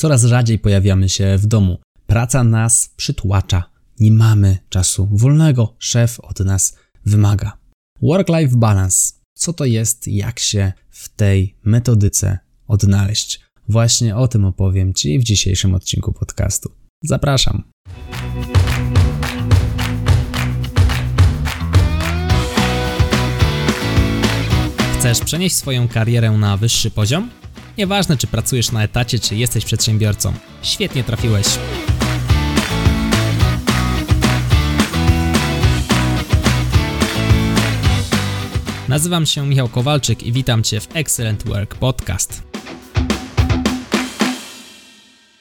Coraz rzadziej pojawiamy się w domu. Praca nas przytłacza. Nie mamy czasu wolnego. Szef od nas wymaga. Work-life balance. Co to jest, jak się w tej metodyce odnaleźć? Właśnie o tym opowiem Ci w dzisiejszym odcinku podcastu. Zapraszam. Chcesz przenieść swoją karierę na wyższy poziom? Nieważne, czy pracujesz na etacie, czy jesteś przedsiębiorcą. Świetnie trafiłeś. Nazywam się Michał Kowalczyk i witam Cię w Excellent Work Podcast.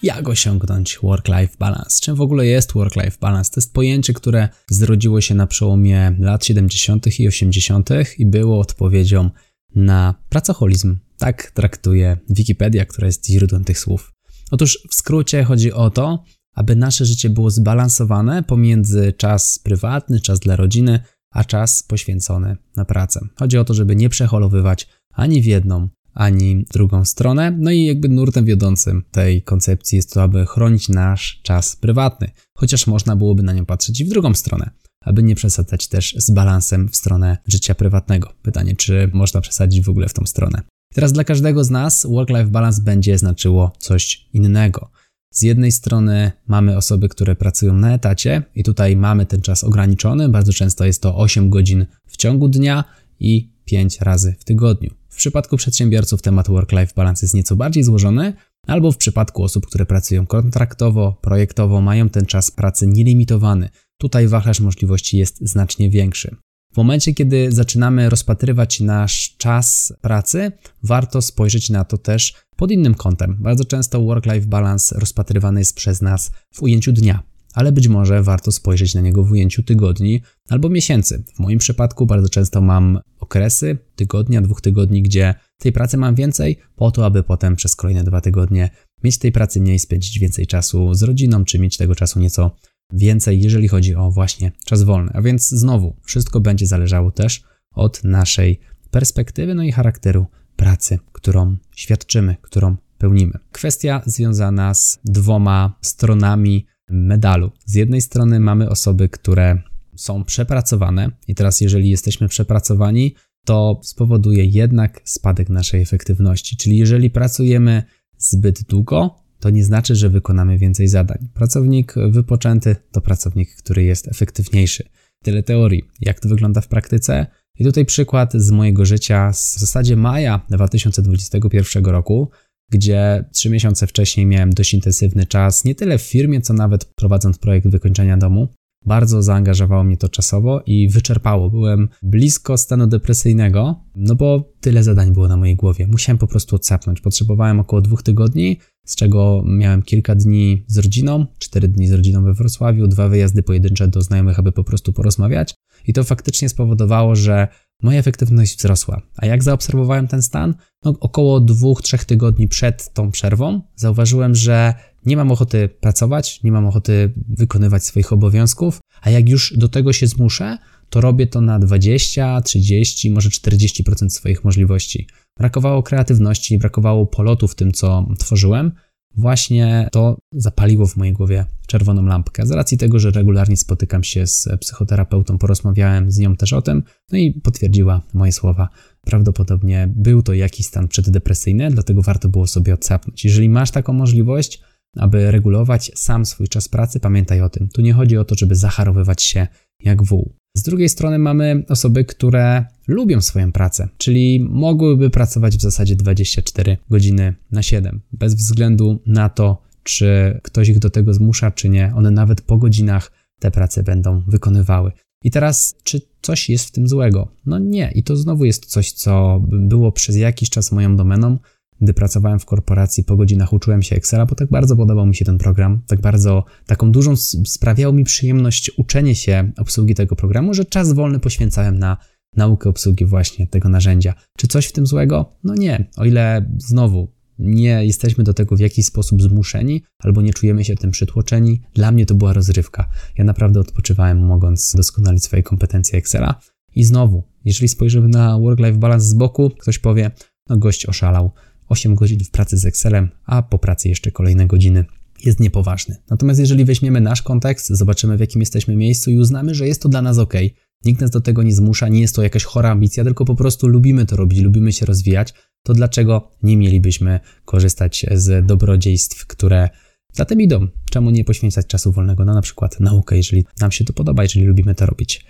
Jak osiągnąć work-life balance? Czym w ogóle jest work-life balance? To jest pojęcie, które zrodziło się na przełomie lat 70. i 80. i było odpowiedzią na pracoholizm. Tak traktuje Wikipedia, która jest źródłem tych słów. Otóż w skrócie chodzi o to, aby nasze życie było zbalansowane pomiędzy czas prywatny, czas dla rodziny, a czas poświęcony na pracę. Chodzi o to, żeby nie przeholowywać ani w jedną, ani w drugą stronę. No i jakby nurtem wiodącym tej koncepcji jest to, aby chronić nasz czas prywatny, chociaż można byłoby na nią patrzeć i w drugą stronę aby nie przesadzać też z balansem w stronę życia prywatnego. Pytanie, czy można przesadzić w ogóle w tą stronę. Teraz dla każdego z nas work-life balance będzie znaczyło coś innego. Z jednej strony mamy osoby, które pracują na etacie i tutaj mamy ten czas ograniczony, bardzo często jest to 8 godzin w ciągu dnia i 5 razy w tygodniu. W przypadku przedsiębiorców temat work-life balance jest nieco bardziej złożony, albo w przypadku osób, które pracują kontraktowo, projektowo, mają ten czas pracy nielimitowany. Tutaj wachlarz możliwości jest znacznie większy. W momencie, kiedy zaczynamy rozpatrywać nasz czas pracy, warto spojrzeć na to też pod innym kątem. Bardzo często work-life balance rozpatrywany jest przez nas w ujęciu dnia, ale być może warto spojrzeć na niego w ujęciu tygodni albo miesięcy. W moim przypadku bardzo często mam okresy tygodnia, dwóch tygodni, gdzie tej pracy mam więcej, po to, aby potem przez kolejne dwa tygodnie mieć tej pracy mniej, spędzić więcej czasu z rodziną, czy mieć tego czasu nieco więcej, jeżeli chodzi o właśnie czas wolny. A więc znowu, wszystko będzie zależało też od naszej perspektywy, no i charakteru pracy, którą świadczymy, którą pełnimy. Kwestia związana z dwoma stronami medalu. Z jednej strony mamy osoby, które są przepracowane, i teraz, jeżeli jesteśmy przepracowani, to spowoduje jednak spadek naszej efektywności. Czyli jeżeli pracujemy zbyt długo, to nie znaczy, że wykonamy więcej zadań. Pracownik wypoczęty to pracownik, który jest efektywniejszy. Tyle teorii. Jak to wygląda w praktyce? I tutaj przykład z mojego życia z w zasadzie maja 2021 roku, gdzie trzy miesiące wcześniej miałem dość intensywny czas, nie tyle w firmie, co nawet prowadząc projekt wykończenia domu. Bardzo zaangażowało mnie to czasowo i wyczerpało. Byłem blisko stanu depresyjnego, no bo tyle zadań było na mojej głowie. Musiałem po prostu odsapnąć. Potrzebowałem około dwóch tygodni, z czego miałem kilka dni z rodziną, cztery dni z rodziną we Wrocławiu, dwa wyjazdy pojedyncze do znajomych, aby po prostu porozmawiać. I to faktycznie spowodowało, że moja efektywność wzrosła. A jak zaobserwowałem ten stan? No, około dwóch, trzech tygodni przed tą przerwą zauważyłem, że nie mam ochoty pracować, nie mam ochoty wykonywać swoich obowiązków, a jak już do tego się zmuszę, to robię to na 20, 30, może 40% swoich możliwości. Brakowało kreatywności, brakowało polotu w tym, co tworzyłem. Właśnie to zapaliło w mojej głowie czerwoną lampkę. Z racji tego, że regularnie spotykam się z psychoterapeutą, porozmawiałem z nią też o tym, no i potwierdziła moje słowa. Prawdopodobnie był to jakiś stan przeddepresyjny, dlatego warto było sobie odsapnąć. Jeżeli masz taką możliwość, aby regulować sam swój czas pracy, pamiętaj o tym. Tu nie chodzi o to, żeby zacharowywać się jak wół. Z drugiej strony mamy osoby, które lubią swoją pracę, czyli mogłyby pracować w zasadzie 24 godziny na 7, bez względu na to, czy ktoś ich do tego zmusza, czy nie. One nawet po godzinach te prace będą wykonywały. I teraz, czy coś jest w tym złego? No nie, i to znowu jest coś, co było przez jakiś czas moją domeną. Gdy pracowałem w korporacji, po godzinach uczyłem się Excela, bo tak bardzo podobał mi się ten program, tak bardzo, taką dużą sprawiało mi przyjemność uczenie się obsługi tego programu, że czas wolny poświęcałem na naukę obsługi właśnie tego narzędzia. Czy coś w tym złego? No nie, o ile znowu nie jesteśmy do tego w jakiś sposób zmuszeni, albo nie czujemy się tym przytłoczeni. Dla mnie to była rozrywka. Ja naprawdę odpoczywałem, mogąc doskonalić swoje kompetencje Excela. I znowu, jeżeli spojrzymy na work-life balance z boku, ktoś powie, no gość oszalał 8 godzin w pracy z Excelem, a po pracy jeszcze kolejne godziny jest niepoważny. Natomiast jeżeli weźmiemy nasz kontekst, zobaczymy w jakim jesteśmy miejscu i uznamy, że jest to dla nas ok, nikt nas do tego nie zmusza, nie jest to jakaś chora ambicja, tylko po prostu lubimy to robić, lubimy się rozwijać, to dlaczego nie mielibyśmy korzystać z dobrodziejstw, które za tym idą? Czemu nie poświęcać czasu wolnego na na przykład naukę, jeżeli nam się to podoba, jeżeli lubimy to robić?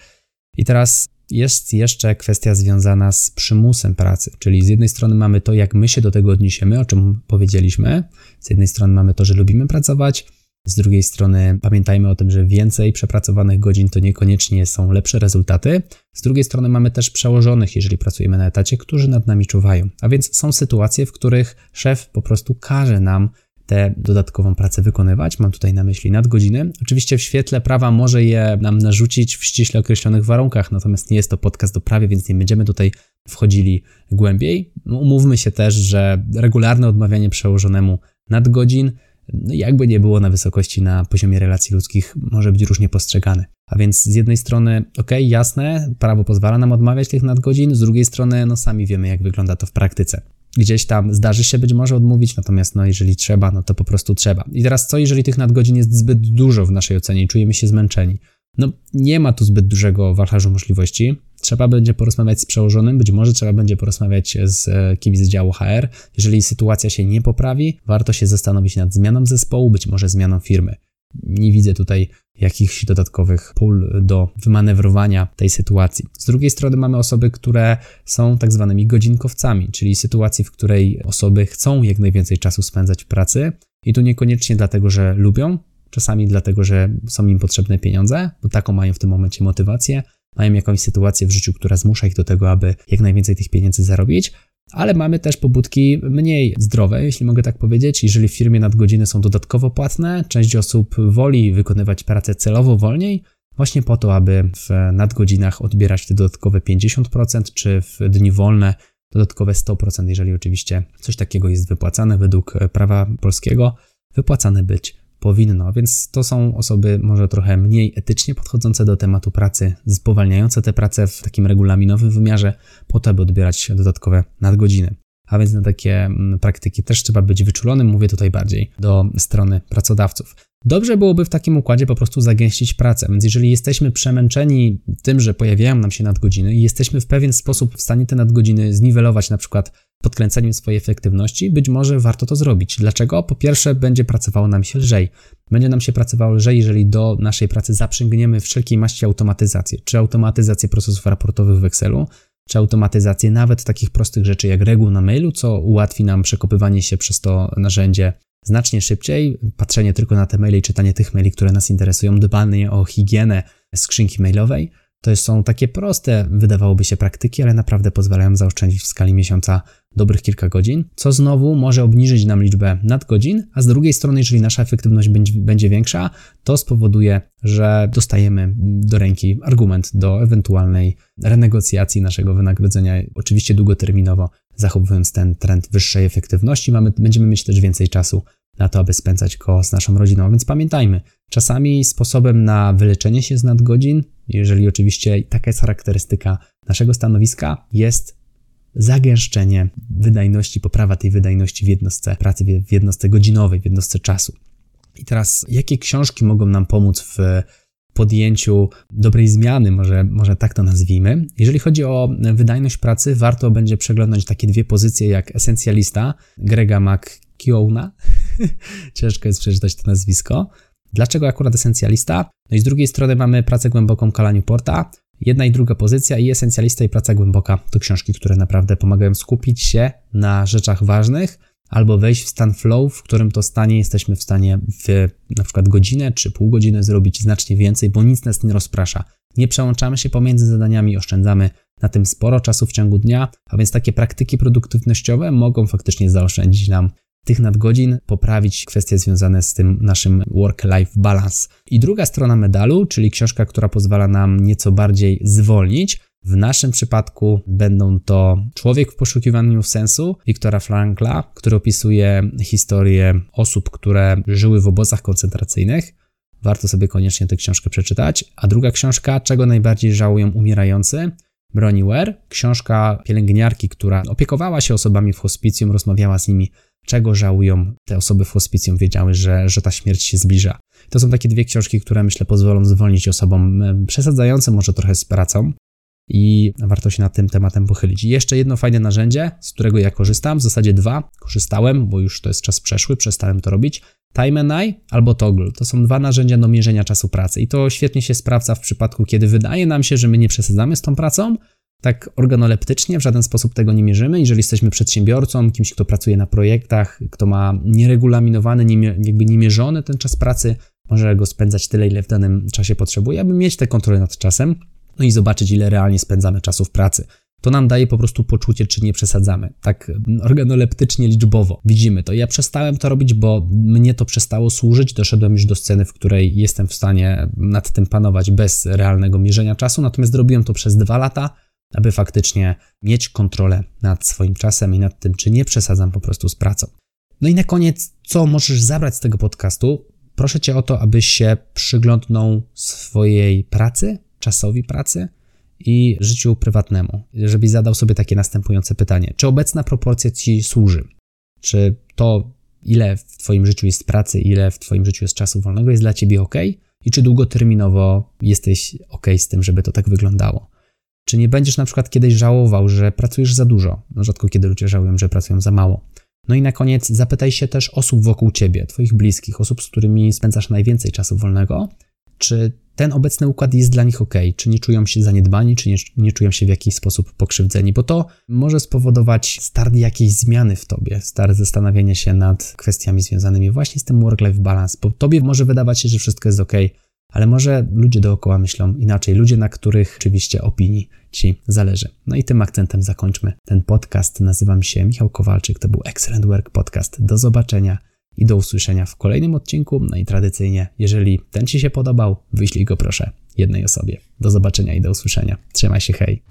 I teraz jest jeszcze kwestia związana z przymusem pracy, czyli z jednej strony mamy to, jak my się do tego odniesiemy, o czym powiedzieliśmy, z jednej strony mamy to, że lubimy pracować, z drugiej strony pamiętajmy o tym, że więcej przepracowanych godzin to niekoniecznie są lepsze rezultaty. Z drugiej strony mamy też przełożonych, jeżeli pracujemy na etacie, którzy nad nami czuwają. A więc są sytuacje, w których szef po prostu każe nam tę dodatkową pracę wykonywać. Mam tutaj na myśli nadgodziny. Oczywiście w świetle prawa może je nam narzucić w ściśle określonych warunkach, natomiast nie jest to podcast do prawie, więc nie będziemy tutaj wchodzili głębiej. No, umówmy się też, że regularne odmawianie przełożonemu nadgodzin no jakby nie było na wysokości na poziomie relacji ludzkich, może być różnie postrzegane. A więc z jednej strony, ok, jasne, prawo pozwala nam odmawiać tych nadgodzin, z drugiej strony, no sami wiemy, jak wygląda to w praktyce. Gdzieś tam zdarzy się być może odmówić, natomiast no jeżeli trzeba, no to po prostu trzeba. I teraz co, jeżeli tych nadgodzin jest zbyt dużo w naszej ocenie i czujemy się zmęczeni? No nie ma tu zbyt dużego wachlarzu możliwości. Trzeba będzie porozmawiać z przełożonym, być może trzeba będzie porozmawiać z e, kimś z działu HR. Jeżeli sytuacja się nie poprawi, warto się zastanowić nad zmianą zespołu, być może zmianą firmy. Nie widzę tutaj jakichś dodatkowych pól do wymanewrowania tej sytuacji. Z drugiej strony mamy osoby, które są tak zwanymi godzinkowcami, czyli sytuacji, w której osoby chcą jak najwięcej czasu spędzać w pracy i tu niekoniecznie dlatego, że lubią, czasami dlatego, że są im potrzebne pieniądze, bo taką mają w tym momencie motywację, mają jakąś sytuację w życiu, która zmusza ich do tego, aby jak najwięcej tych pieniędzy zarobić, ale mamy też pobudki mniej zdrowe, jeśli mogę tak powiedzieć. Jeżeli w firmie nadgodziny są dodatkowo płatne, część osób woli wykonywać pracę celowo wolniej, właśnie po to, aby w nadgodzinach odbierać te dodatkowe 50%, czy w dni wolne dodatkowe 100%, jeżeli oczywiście coś takiego jest wypłacane według prawa polskiego, wypłacane być powinno, więc to są osoby może trochę mniej etycznie podchodzące do tematu pracy, spowalniające tę pracę w takim regulaminowym wymiarze, po to, aby odbierać dodatkowe nadgodziny. A więc na takie mm, praktyki też trzeba być wyczulonym, mówię tutaj bardziej do strony pracodawców. Dobrze byłoby w takim układzie po prostu zagęścić pracę, więc jeżeli jesteśmy przemęczeni tym, że pojawiają nam się nadgodziny i jesteśmy w pewien sposób w stanie te nadgodziny zniwelować, na przykład podkręceniem swojej efektywności, być może warto to zrobić. Dlaczego? Po pierwsze, będzie pracowało nam się lżej. Będzie nam się pracowało lżej, jeżeli do naszej pracy zaprzęgniemy wszelkiej maści automatyzację, czy automatyzację procesów raportowych w Excelu, czy automatyzację nawet takich prostych rzeczy jak reguł na mailu, co ułatwi nam przekopywanie się przez to narzędzie znacznie szybciej, patrzenie tylko na te maile i czytanie tych maili, które nas interesują, dbanie o higienę skrzynki mailowej. To są takie proste, wydawałoby się, praktyki, ale naprawdę pozwalają zaoszczędzić w skali miesiąca dobrych kilka godzin, co znowu może obniżyć nam liczbę nadgodzin, a z drugiej strony, jeżeli nasza efektywność będzie, większa, to spowoduje, że dostajemy do ręki argument do ewentualnej renegocjacji naszego wynagrodzenia, oczywiście długoterminowo, zachowując ten trend wyższej efektywności, mamy, będziemy mieć też więcej czasu na to, aby spędzać go z naszą rodziną. Więc pamiętajmy, czasami sposobem na wyleczenie się z nadgodzin, jeżeli oczywiście taka jest charakterystyka naszego stanowiska, jest zagęszczenie wydajności, poprawa tej wydajności w jednostce pracy, w jednostce godzinowej, w jednostce czasu. I teraz, jakie książki mogą nam pomóc w podjęciu dobrej zmiany, może, może tak to nazwijmy. Jeżeli chodzi o wydajność pracy, warto będzie przeglądać takie dwie pozycje jak esencjalista Grega McKeowna. Ciężko jest przeczytać to nazwisko. Dlaczego akurat esencjalista? No i z drugiej strony mamy pracę głęboką Kala Newporta. Jedna i druga pozycja i esencjalista i praca głęboka to książki, które naprawdę pomagają skupić się na rzeczach ważnych albo wejść w stan flow, w którym to stanie jesteśmy w stanie w na przykład godzinę czy pół godziny zrobić znacznie więcej, bo nic nas nie rozprasza. Nie przełączamy się pomiędzy zadaniami, oszczędzamy na tym sporo czasu w ciągu dnia, a więc takie praktyki produktywnościowe mogą faktycznie zaoszczędzić nam tych nadgodzin, poprawić kwestie związane z tym naszym work-life balance. I druga strona medalu, czyli książka, która pozwala nam nieco bardziej zwolnić, w naszym przypadku będą to Człowiek w poszukiwaniu sensu Wiktora Frankla, który opisuje historię osób, które żyły w obozach koncentracyjnych. Warto sobie koniecznie tę książkę przeczytać. A druga książka, Czego najbardziej żałują umierający, Broniware, książka pielęgniarki, która opiekowała się osobami w hospicjum, rozmawiała z nimi, czego żałują te osoby w hospicjum, wiedziały, że, że ta śmierć się zbliża. To są takie dwie książki, które myślę pozwolą zwolnić osobom przesadzającym może trochę z pracą, i warto się nad tym tematem pochylić. I jeszcze jedno fajne narzędzie, z którego ja korzystam, w zasadzie dwa korzystałem, bo już to jest czas przeszły, przestałem to robić. TimeAI albo Toggle. To są dwa narzędzia do mierzenia czasu pracy i to świetnie się sprawdza w przypadku, kiedy wydaje nam się, że my nie przesadzamy z tą pracą, tak organoleptycznie, w żaden sposób tego nie mierzymy. Jeżeli jesteśmy przedsiębiorcą, kimś, kto pracuje na projektach, kto ma nieregulaminowany, nie, jakby niemierzony ten czas pracy, może go spędzać tyle, ile w danym czasie potrzebuje, aby mieć tę kontrolę nad czasem, no i zobaczyć, ile realnie spędzamy czasu w pracy. To nam daje po prostu poczucie, czy nie przesadzamy. Tak organoleptycznie, liczbowo. Widzimy to. Ja przestałem to robić, bo mnie to przestało służyć. Doszedłem już do sceny, w której jestem w stanie nad tym panować bez realnego mierzenia czasu. Natomiast robiłem to przez dwa lata, aby faktycznie mieć kontrolę nad swoim czasem i nad tym, czy nie przesadzam po prostu z pracą. No i na koniec, co możesz zabrać z tego podcastu? Proszę Cię o to, abyś się przyglądnął swojej pracy, czasowi pracy i życiu prywatnemu, żebyś zadał sobie takie następujące pytanie: czy obecna proporcja ci służy? Czy to, ile w Twoim życiu jest pracy, ile w Twoim życiu jest czasu wolnego, jest dla Ciebie ok? I czy długoterminowo jesteś ok z tym, żeby to tak wyglądało? Czy nie będziesz na przykład kiedyś żałował, że pracujesz za dużo? No rzadko kiedy ludzie żałują, że pracują za mało. No i na koniec zapytaj się też osób wokół ciebie, twoich bliskich, osób, z którymi spędzasz najwięcej czasu wolnego, czy ten obecny układ jest dla nich ok, czy nie czują się zaniedbani, czy nie, nie czują się w jakiś sposób pokrzywdzeni, bo to może spowodować start jakiejś zmiany w tobie, start zastanawiania się nad kwestiami związanymi właśnie z tym work-life balance, bo tobie może wydawać się, że wszystko jest ok, ale może ludzie dookoła myślą inaczej, ludzie, na których oczywiście opinii ci zależy. No i tym akcentem zakończmy ten podcast. Nazywam się Michał Kowalczyk, to był Excellent Work Podcast. Do zobaczenia i do usłyszenia w kolejnym odcinku. No i tradycyjnie, jeżeli ten Ci się podobał, wyślij go proszę jednej osobie. Do zobaczenia i do usłyszenia. Trzymaj się, hej.